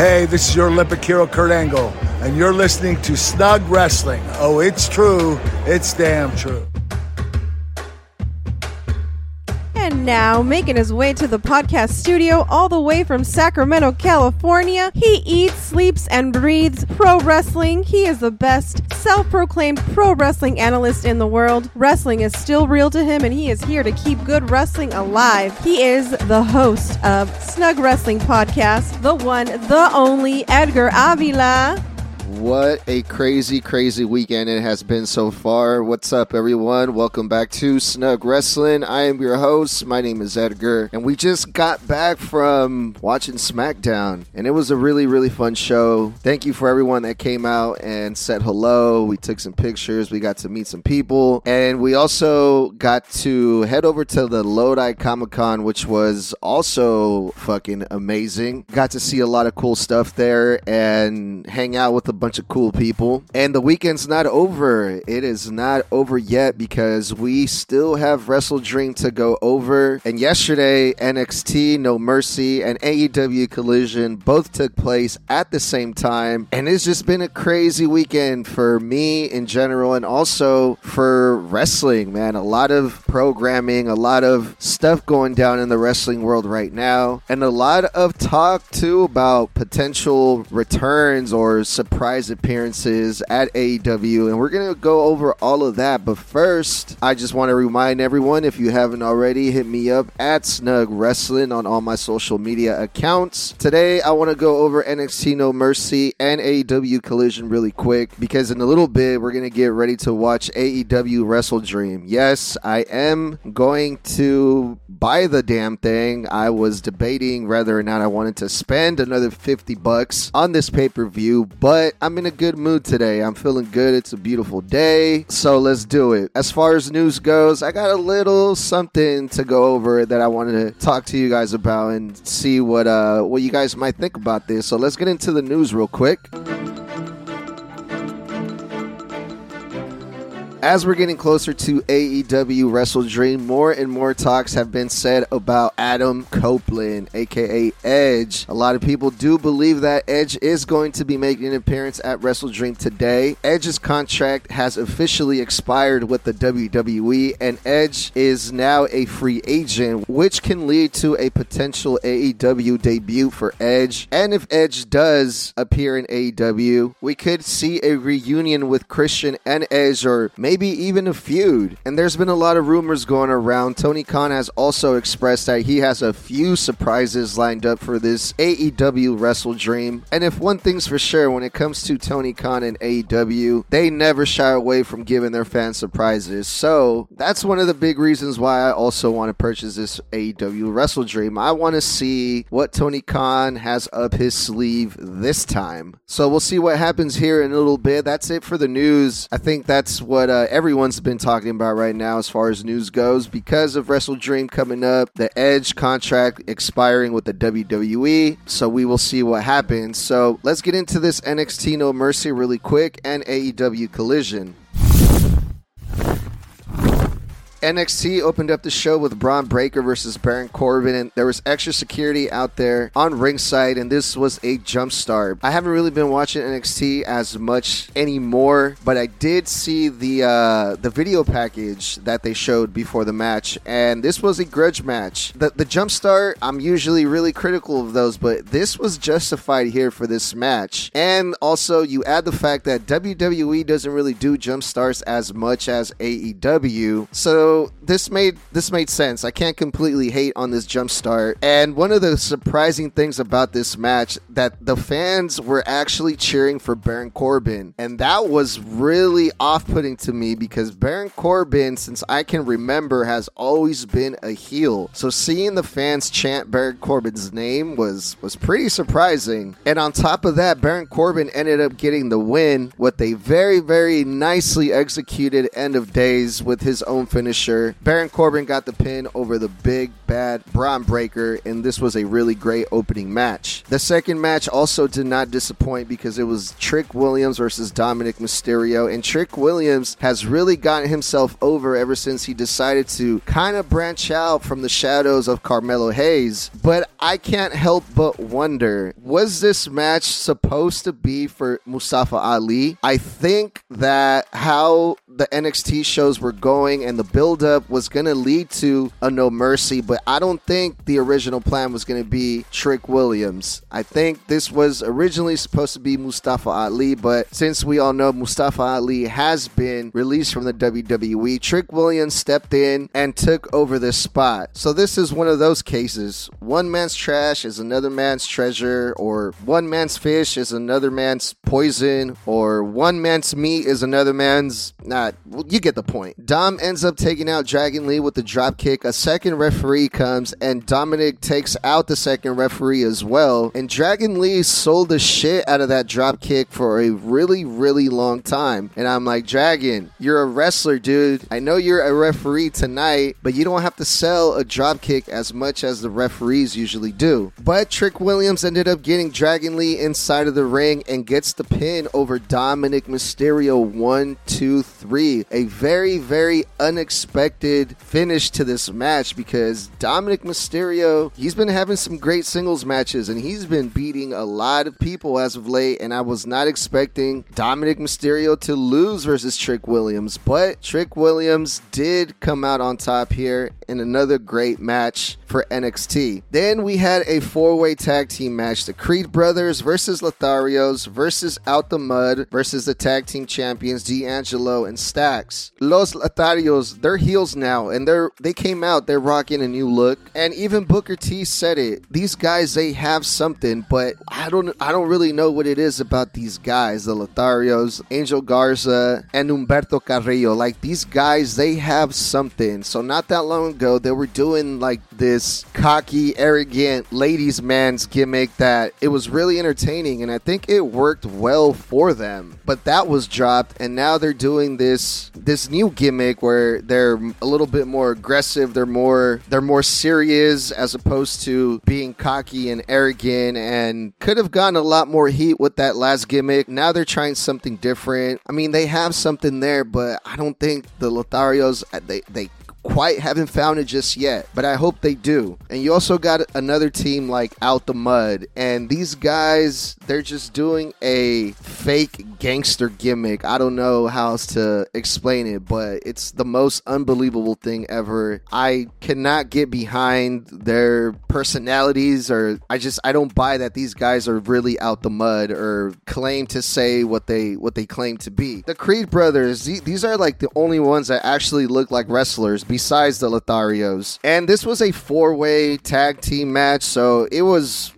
Hey, this is your Olympic hero, Kurt Angle, and you're listening to Snug Wrestling. Oh, it's true. It's damn true. Now, making his way to the podcast studio all the way from Sacramento, California, he eats, sleeps, and breathes pro wrestling. He is the best self proclaimed pro wrestling analyst in the world. Wrestling is still real to him, and he is here to keep good wrestling alive. He is the host of Snug Wrestling Podcast, the one, the only Edgar Avila. What a crazy, crazy weekend it has been so far. What's up, everyone? Welcome back to Snug Wrestling. I am your host. My name is Edgar, and we just got back from watching SmackDown, and it was a really, really fun show. Thank you for everyone that came out and said hello. We took some pictures, we got to meet some people, and we also got to head over to the Lodi Comic Con, which was also fucking amazing. Got to see a lot of cool stuff there and hang out with a bunch of cool people. And the weekend's not over. It is not over yet because we still have WrestleDream to go over. And yesterday, NXT, No Mercy, and AEW Collision both took place at the same time. And it's just been a crazy weekend for me in general and also for wrestling, man. A lot of programming, a lot of stuff going down in the wrestling world right now, and a lot of talk too about potential returns or surprise appearances at AEW, and we're gonna go over all of that. But first, I just want to remind everyone if you haven't already, hit me up at Snug Wrestling on all my social media accounts. Today, I want to go over NXT No Mercy and AEW Collision really quick because in a little bit, we're gonna get ready to watch AEW WrestleDream. Yes, I am going to buy the damn thing. I was debating whether or not I wanted to spend another 50 bucks on this pay per view, but I'm in a good mood today. I'm feeling good. It's a beautiful day. So let's do it. As far as news goes, I got a little something to go over that I wanted to talk to you guys about and see what uh what you guys might think about this. So let's get into the news real quick. As we're getting closer to AEW WrestleDream, more and more talks have been said about Adam Copeland, aka Edge. A lot of people do believe that Edge is going to be making an appearance at WrestleDream today. Edge's contract has officially expired with the WWE, and Edge is now a free agent, which can lead to a potential AEW debut for Edge. And if Edge does appear in AEW, we could see a reunion with Christian and Edge, or maybe maybe even a feud. And there's been a lot of rumors going around. Tony Khan has also expressed that he has a few surprises lined up for this AEW WrestleDream. And if one thing's for sure, when it comes to Tony Khan and AEW, they never shy away from giving their fans surprises. So that's one of the big reasons why I also want to purchase this AEW WrestleDream. I want to see what Tony Khan has up his sleeve this time. So we'll see what happens here in a little bit. That's it for the news. I think that's what uh, Uh, everyone's been talking about right now as far as news goes because of WrestleDream coming up, the Edge contract expiring with the WWE. So we will see what happens. So let's get into this NXT No Mercy really quick and AEW Collision. NXT opened up the show with Bron Breaker versus Baron Corbin, and there was extra security out there on ringside, and this was a jump start. I haven't really been watching NXT as much anymore, but I did see the uh, the video package that they showed before the match, and this was a grudge match. The the jump start, I'm usually really critical of those, but this was justified here for this match. And also, you add the fact that WWE doesn't really do jump starts as much as AEW, so this made this made sense. I can't completely hate on this jump start. And one of the surprising things about this match that the fans were actually cheering for Baron Corbin, and that was really off-putting to me because Baron Corbin, since I can remember, has always been a heel. So seeing the fans chant Baron Corbin's name was was pretty surprising. And on top of that, Baron Corbin ended up getting the win with a very very nicely executed end of days with his own finish finisher. Baron Corbin got the pin over the big bad Bron Breaker, and this was a really great opening match. The second match also did not disappoint because it was Trick Williams versus Dominik Mysterio, and Trick Williams has really gotten himself over ever since he decided to kind of branch out from the shadows of Carmelo Hayes. But I can't help but wonder was this match supposed to be for Mustafa Ali? I think that how the NXT shows were going and the buildup was going to lead to a No Mercy, but I don't think the original plan was going to be Trick Williams. I think this was originally supposed to be Mustafa Ali, but since we all know Mustafa Ali has been released from the WWE, Trick Williams stepped in and took over this spot. So this is one of those cases. One man's trash is another man's treasure, or one man's fish is another man's poison, or one man's meat is another man's Well, you get the point. Dom ends up taking out Dragon Lee with the drop kick. A second referee comes and Dominik takes out the second referee as well. And Dragon Lee sold the shit out of that drop kick for a really, really long time. And I'm like, Dragon, you're a wrestler, dude. I know you're a referee tonight, but you don't have to sell a drop kick as much as the referees usually do. But Trick Williams ended up getting Dragon Lee inside of the ring and gets the pin over Dominik Mysterio. One, two, three. A very, very unexpected finish to this match because Dominik Mysterio, he's been having some great singles matches and he's been beating a lot of people as of late. And I was not expecting Dominik Mysterio to lose versus Trick Williams, but Trick Williams did come out on top here in another great match for NXT. Then we had a four way tag team match the Creed Brothers versus Lotharios versus Out the Mud versus the tag team champions D'Angelo and Stacks. Los Lotharios, they're heels now and they're they came out, they're rocking a new look. And even Booker T said it. These guys they have something, but I don't I don't really know what it is about these guys, the Lotharios, Angel Garza, and Humberto Carrillo. Like these guys, they have something. So not that long ago, they were doing like this cocky, arrogant ladies' man's gimmick that it was really entertaining, and I think it worked well for them. But that was dropped, and now they're doing this this new gimmick where they're a little bit more aggressive. They're more they're more serious as opposed to being cocky and arrogant, and could have gotten a lot more heat with that last gimmick. Now they're trying something different. I mean, they have something there, but I don't think the Lotharios they they quite haven't found it just yet, but I hope they do. And you also got another team like Out the Mud, and these guys, they're just doing a fake gangster gimmick. I don't know how else to explain it, but it's the most unbelievable thing ever. I cannot get behind their personalities, or I just I don't buy that these guys are really out the mud or claim to say what they what they claim to be. The Creed brothers, these are like the only ones that actually look like wrestlers besides the Lotharios. And this was a four way tag team match, so it was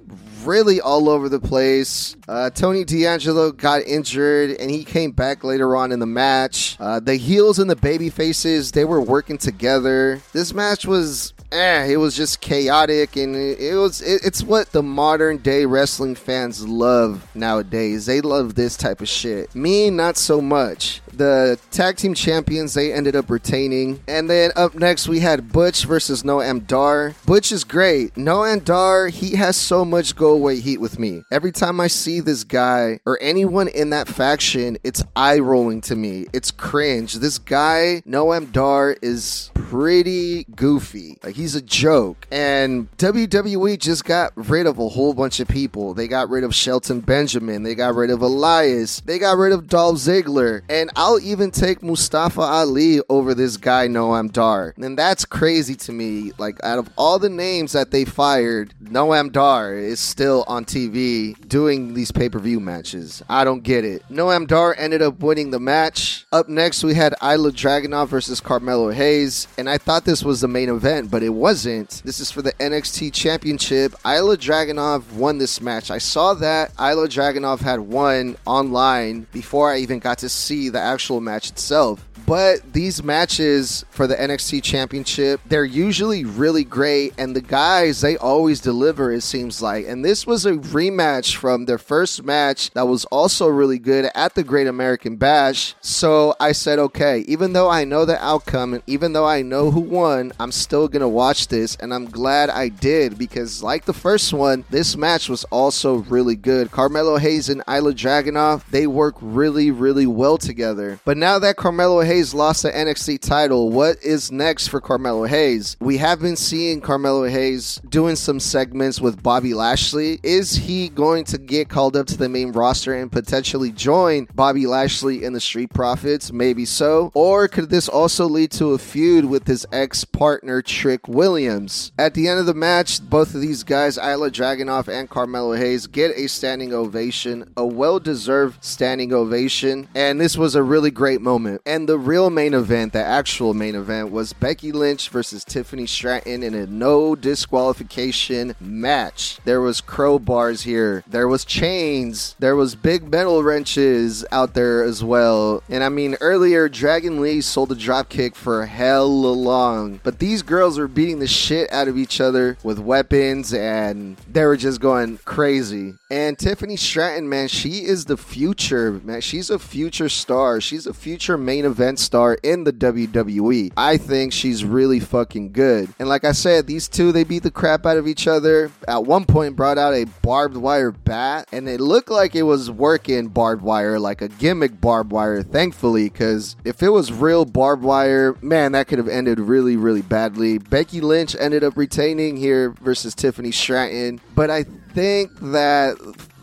really all over the place. Uh, Tony D'Angelo got injured and he came back later on in the match. Uh, the heels and the baby faces, they were working together. This match was eh, it was just chaotic and it, it was it, it's what the modern day wrestling fans love nowadays. They love this type of shit. Me, not so much. The tag team champions they ended up retaining, and then up next we had Butch versus Noam Dar. Butch is great. Noam Dar he has so much go away heat with me. Every time I see this guy or anyone in that faction, it's eye rolling to me. It's cringe. This guy Noam Dar is pretty goofy. Like he's a joke. And WWE just got rid of a whole bunch of people. They got rid of Shelton Benjamin. They got rid of Elias. They got rid of Dolph Ziggler. And I'll even take Mustafa Ali over this guy Noam Dar. And that's crazy to me. Like out of all the names that they fired, Noam Dar is still on TV doing these pay-per-view matches. I don't get it. Noam Dar ended up winning the match. Up next we had Ilja Dragunov versus Carmelo Hayes. And I thought this was the main event, but it wasn't. This is for the NXT Championship. Ilja Dragunov won this match. I saw that Ilja Dragunov had won online before I even got to see the actual match itself. But these matches for the NXT Championship, they're usually really great, and the guys, they always deliver, it seems like. And this was a rematch from their first match that was also really good at the Great American Bash. So I said, okay, even though I know the outcome and even though I know who won, I'm still to watch this, and I'm glad I did because, like the first one, this match was also really good. Carmelo Hayes and Ilja Dragunov, they work really, really well together. But now that Carmelo Hayes lost the NXT title, what is next for Carmelo Hayes? We have been seeing Carmelo Hayes doing some segments with Bobby Lashley. Is he going to get called up to the main roster and potentially join Bobby Lashley and the Street Profits? Maybe so. Or could this also lead to a feud with his ex partner, Trick Williams? At the end of the match, both of these guys, Ilja Dragunov and Carmelo Hayes, get a standing ovation, a well deserved standing ovation. And this was a really great moment. And the real main event, the actual main event, was Becky Lynch versus Tiffany Stratton in a no disqualification match. There was crowbars here, there was chains, there was big metal wrenches out there as well. And I mean, earlier Dragon Lee sold a dropkick for hell long, but these girls were beating the shit out of each other with weapons and they were just going crazy. And Tiffany Stratton, man, she is the future, man. She's a future star. She's a future main event star in the WWE. I think she's really fucking good. And like I said, these two, they beat the crap out of each other. At one point, brought out a barbed wire bat, and it looked like it was working barbed wire, like a gimmick barbed wire, thankfully, because if it was real barbed wire, man, that could have ended really, really badly. Becky Lynch ended up retaining here versus Tiffany Stratton, but I think that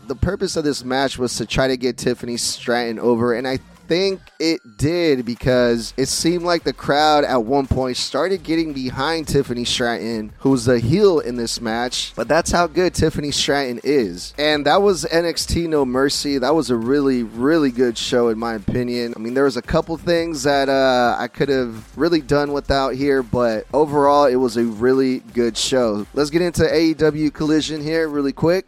the purpose of this match was to try to get Tiffany Stratton over, and I think it did because it seemed like the crowd at one point started getting behind Tiffany Stratton, who's the heel in this match. But that's how good Tiffany Stratton is. And that was NXT No Mercy. That was a really, really good show, in my opinion. I mean, there was a couple things that uh, I could have really done without here, but overall, it was a really good show. Let's get into AEW Collision here really quick.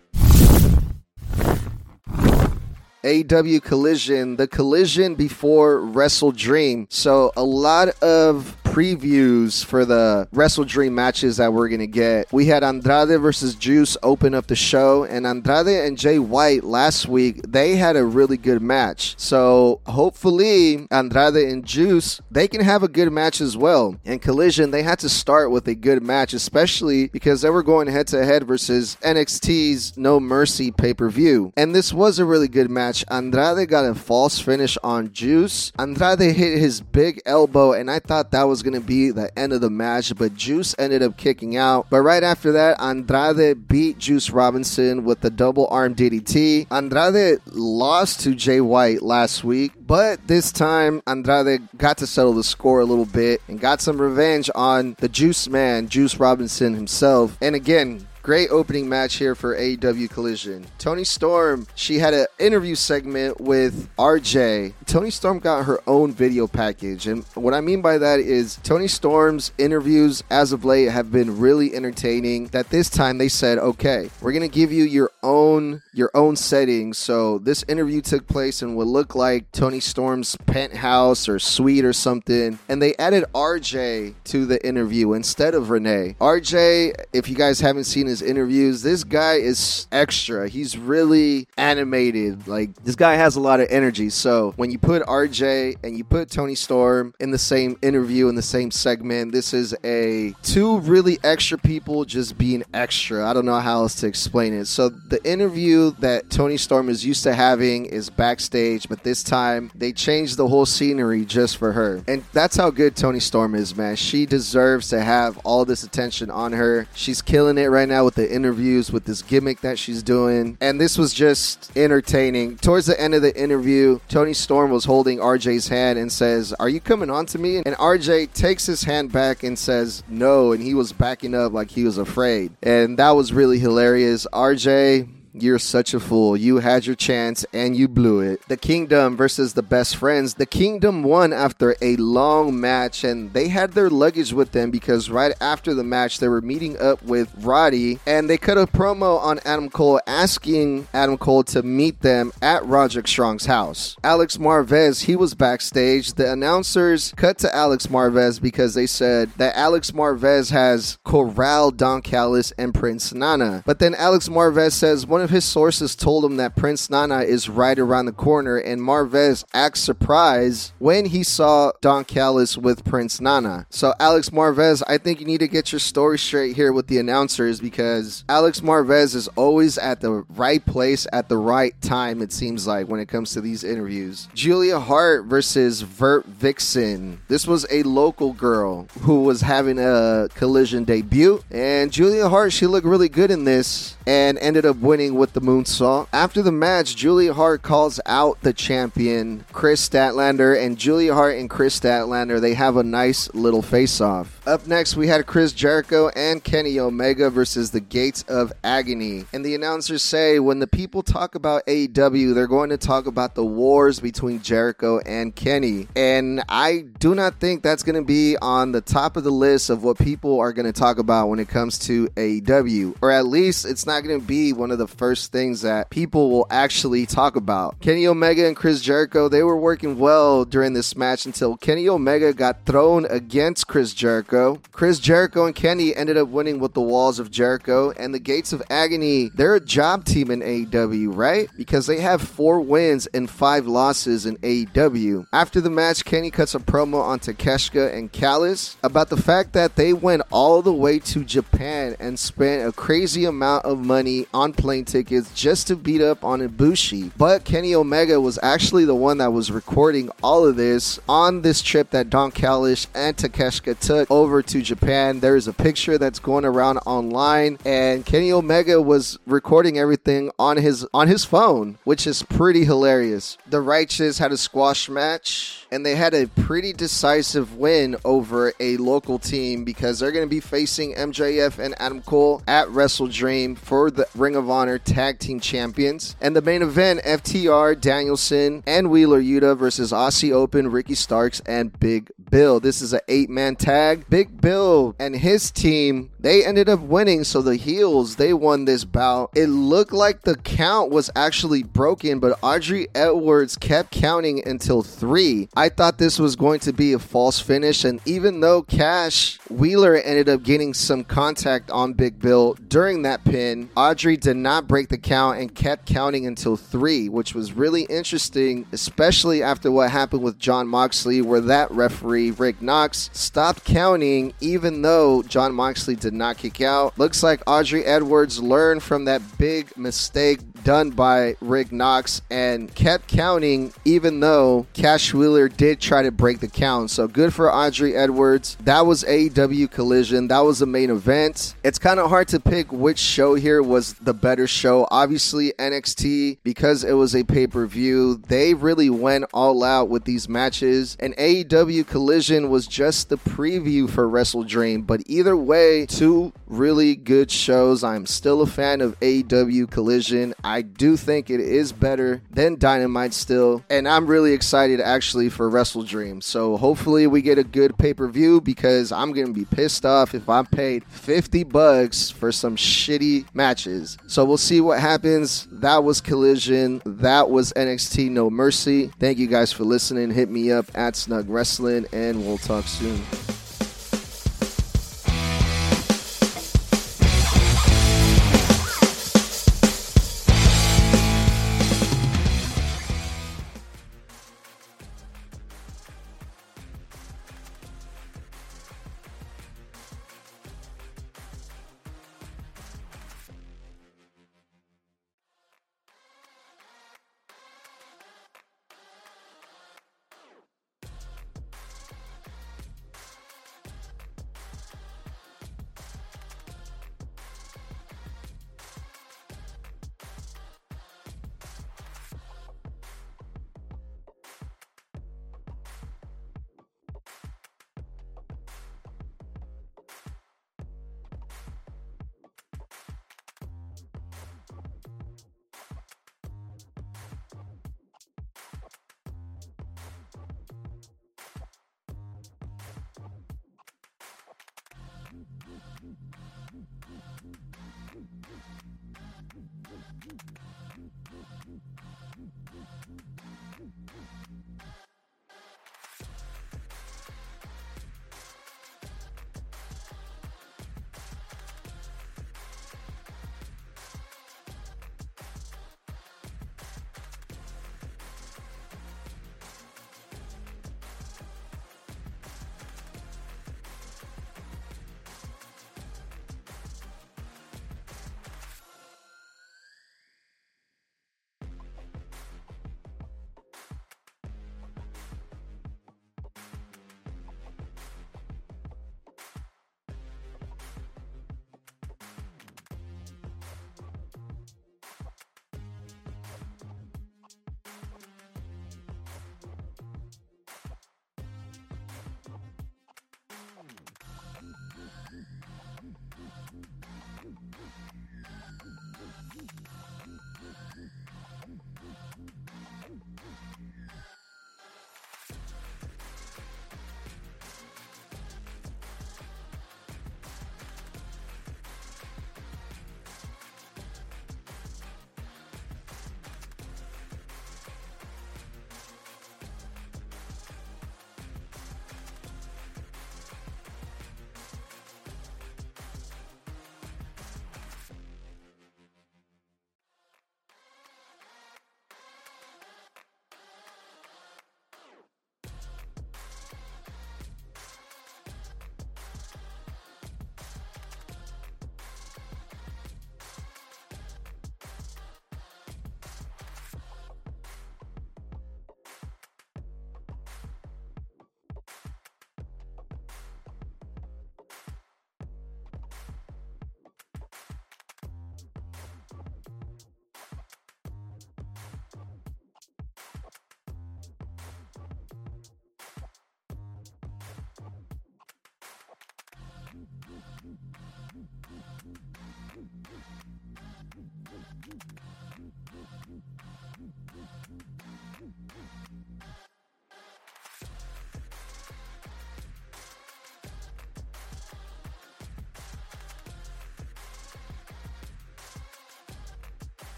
AW Collision, the collision before WrestleDream. So a lot of previews for the WrestleDream matches that we're gonna get. We had Andrade versus Juice open up the show, and Andrade and Jay White last week they had a really good match. So hopefully Andrade and Juice they can have a good match as well. And Collision they had to start with a good match, especially because they were going head to head versus NXT's No Mercy pay per view, and this was a really good match. Andrade got a false finish on Juice. Andrade hit his big elbow, and I thought that was going to be the end of the match, but Juice ended up kicking out. But right after that, Andrade beat Juice Robinson with the double arm DDT. Andrade lost to Jay White last week, but this time Andrade got to settle the score a little bit and got some revenge on the Juice Man, Juice Robinson himself. And again, Great opening match here for AEW Collision. Toni Storm, she had an interview segment with RJ. Toni Storm got her own video package. And what I mean by that is Toni Storm's interviews as of late have been really entertaining. That this time they said, okay, we're going to give you your own your own settings. So this interview took place in what looked like Toni Storm's penthouse or suite or something. And they added RJ to the interview instead of Renee. RJ, if you guys haven't seen his interviews, this guy is extra. He's really animated. Like this guy has a lot of energy. So when you put RJ and you put Toni Storm in the same interview in the same segment, this is a two really extra people just being extra. I don't know how else to explain it. So the interview that Toni Storm is used to having is backstage, but this time they changed the whole scenery just for her. And that's how good Toni Storm is, man. She deserves to have all this attention on her. She's killing it right now with the interviews, with this gimmick that she's doing. And this was just entertaining. Towards the end of the interview, Toni Storm was holding RJ's hand and says, Are you coming on to me? And RJ takes his hand back and says, No. And he was backing up like he was afraid. And that was really hilarious. RJ, You're such a fool. You had your chance and you blew it. The Kingdom versus the Best Friends. The Kingdom won after a long match and they had their luggage with them because right after the match they were meeting up with Roddy and they cut a promo on Adam Cole asking Adam Cole to meet them at Roderick Strong's house. Alex Marvez, he was backstage. The announcers cut to Alex Marvez because they said that Alex Marvez has corralled Don Callis and Prince Nana. But then Alex Marvez says one of his sources told him that Prince Nana is right around the corner, and Marvez acts surprised when he saw Don Callis with Prince Nana. So, Alex Marvez, I think you need to get your story straight here with the announcers because Alex Marvez is always at the right place at the right time, it seems like, when it comes to these interviews. Julia Hart versus Vert Vixen. This was a local girl who was having a collision debut, and Julia Hart, she looked really good in this and ended up winning with the moonsault. After the match, Julia Hart calls out the champion, Kris Statlander, and Julia Hart and Kris Statlander, they have a nice little face-off. Up next, we had Chris Jericho and Kenny Omega versus the Gates of Agony. And the announcers say when the people talk about AEW, they're going to talk about the wars between Jericho and Kenny. And I do not think that's going to be on the top of the list of what people are going to talk about when it comes to AEW. Or at least it's not going to be one of the first things that people will actually talk about. Kenny Omega and Chris Jericho, they were working well during this match until Kenny Omega got thrown against Chris Jericho. Chris Jericho and Kenny ended up winning with the Walls of Jericho and the Gates of Agony. They're a job team in AEW, right? Because they have four wins and five losses in AEW. After the match, Kenny cuts a promo on Takeshita and Callis about the fact that they went all the way to Japan and spent a crazy amount of money on plane tickets just to beat up on Ibushi. But Kenny Omega was actually the one that was recording all of this on this trip that Don Callis and Takeshita took over to Japan. There is a picture that's going around online, and Kenny Omega was recording everything on his on his phone, which is pretty hilarious. The Righteous had a squash match, and they had a pretty decisive win over a local team because they're going to be facing MJF and Adam Cole at WrestleDream for the Ring of Honor Tag Team Champions. And the main event, FTR, Danielson, and Wheeler Yuta versus Aussie Open, Ricky Starks, and Big Bill. This is an eight-man tag. Big Bill and his team, they ended up winning. So the heels, they won this bout. It looked like the count was actually broken, but Aubrey Edwards kept counting until three. I thought this was going to be a false finish. And even though Cash Wheeler ended up getting some contact on Big Bill during that pin, Aubrey did not break the count and kept counting until three, which was really interesting, especially after what happened with Jon Moxley, where that referee, Rick Knox, stopped counting even though Jon Moxley did not kick out. Looks like Aubrey Edwards learned from that big mistake done by Rick Knox and kept counting, even though Cash Wheeler did try to break the count. So good for Aubrey Edwards. That was AEW Collision. That was the main event. It's kind of hard to pick which show here was the better show. Obviously, NXT, because it was a pay per view, they really went all out with these matches. And AEW Collision was just the preview for WrestleDream. But either way, two really good shows. I'm still a fan of AEW Collision. Do think it is better than Dynamite still, and I'm really excited actually for WrestleDream. So hopefully we get a good pay per view because I'm gonna be pissed off if I'm paid 50 bucks for some shitty matches. So we'll see what happens. That was Collision. That was NXT No Mercy. Thank you guys for listening. Hit me up at Snug Wrestling, and we'll talk soon.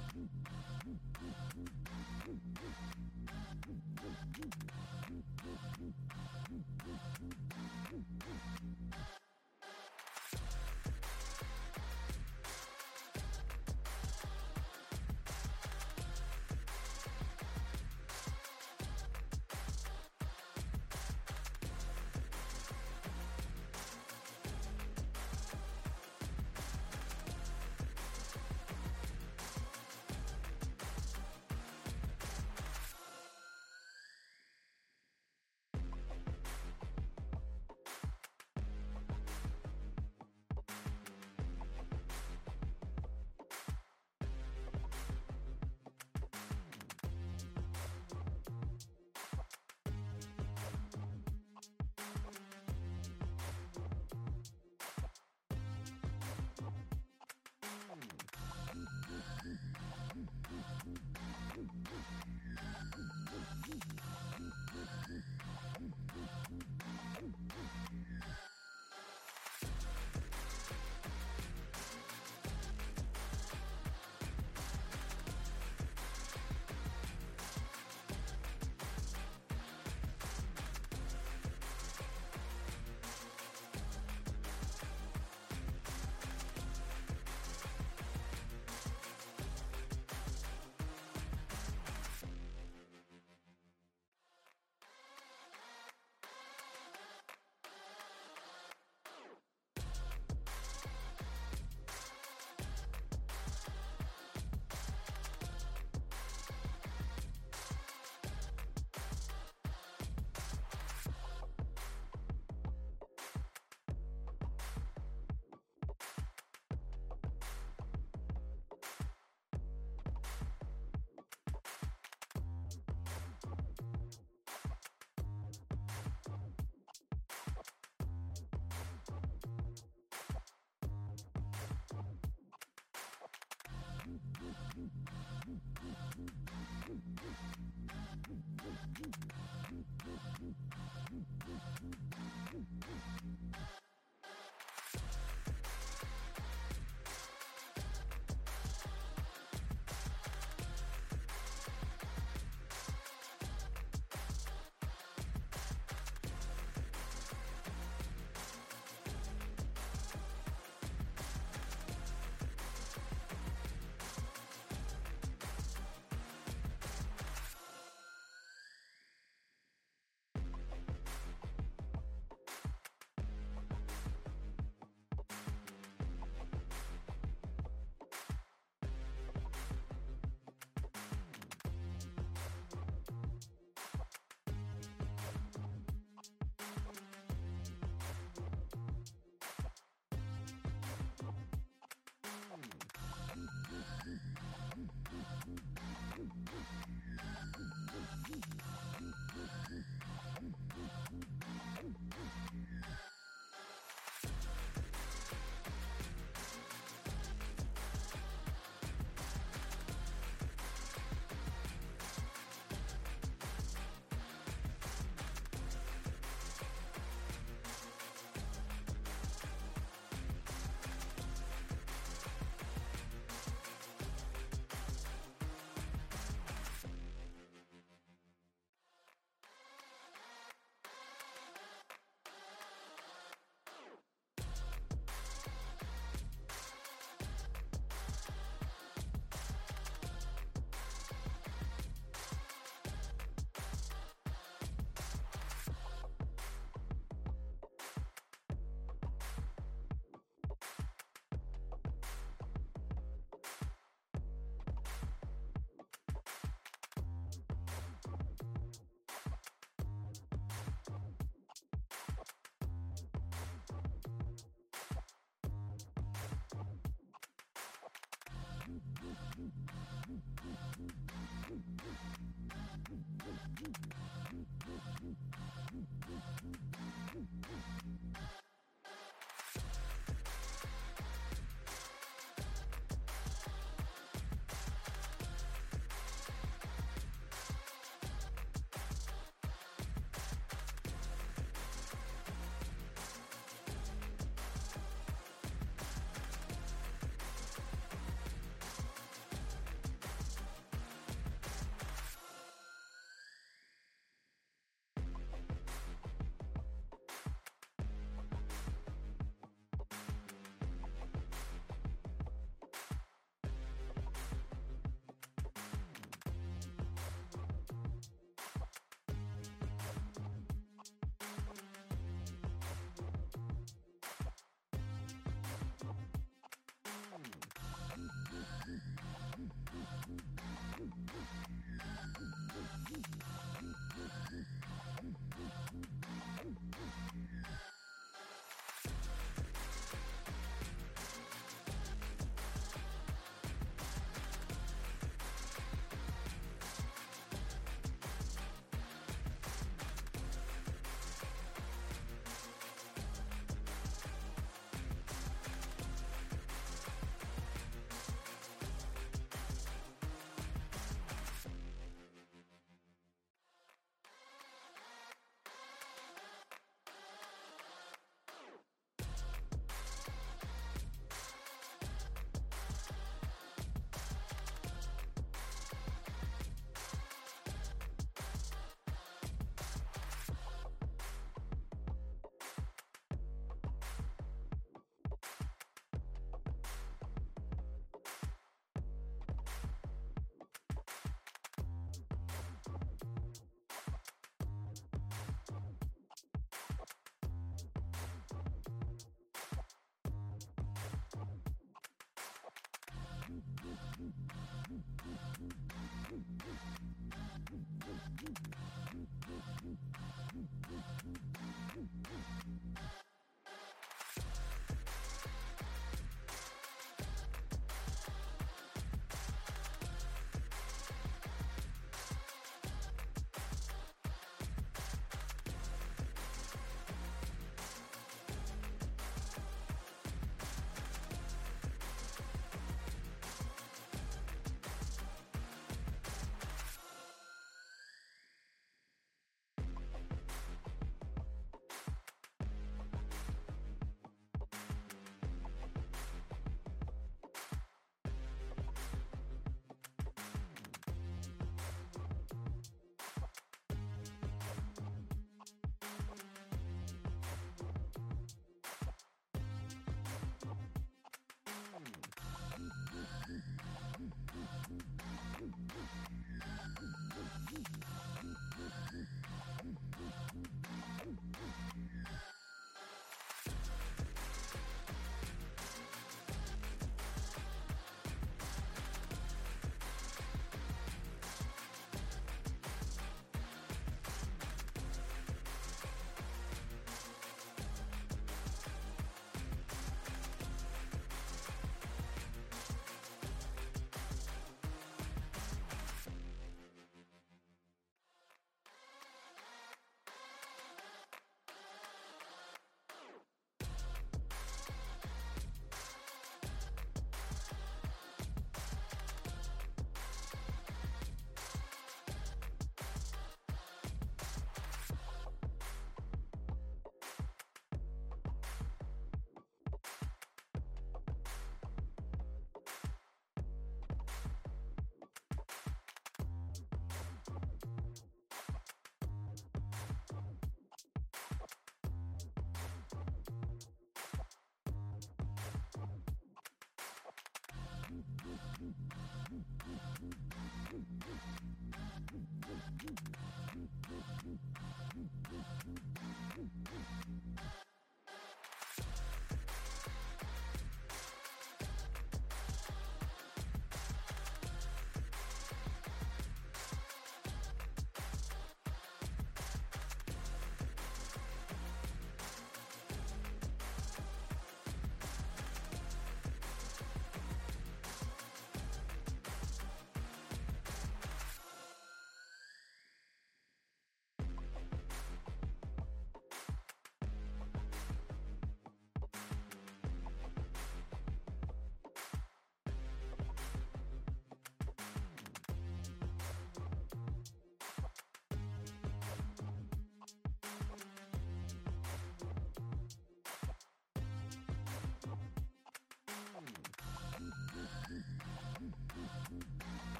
Mm-hmm.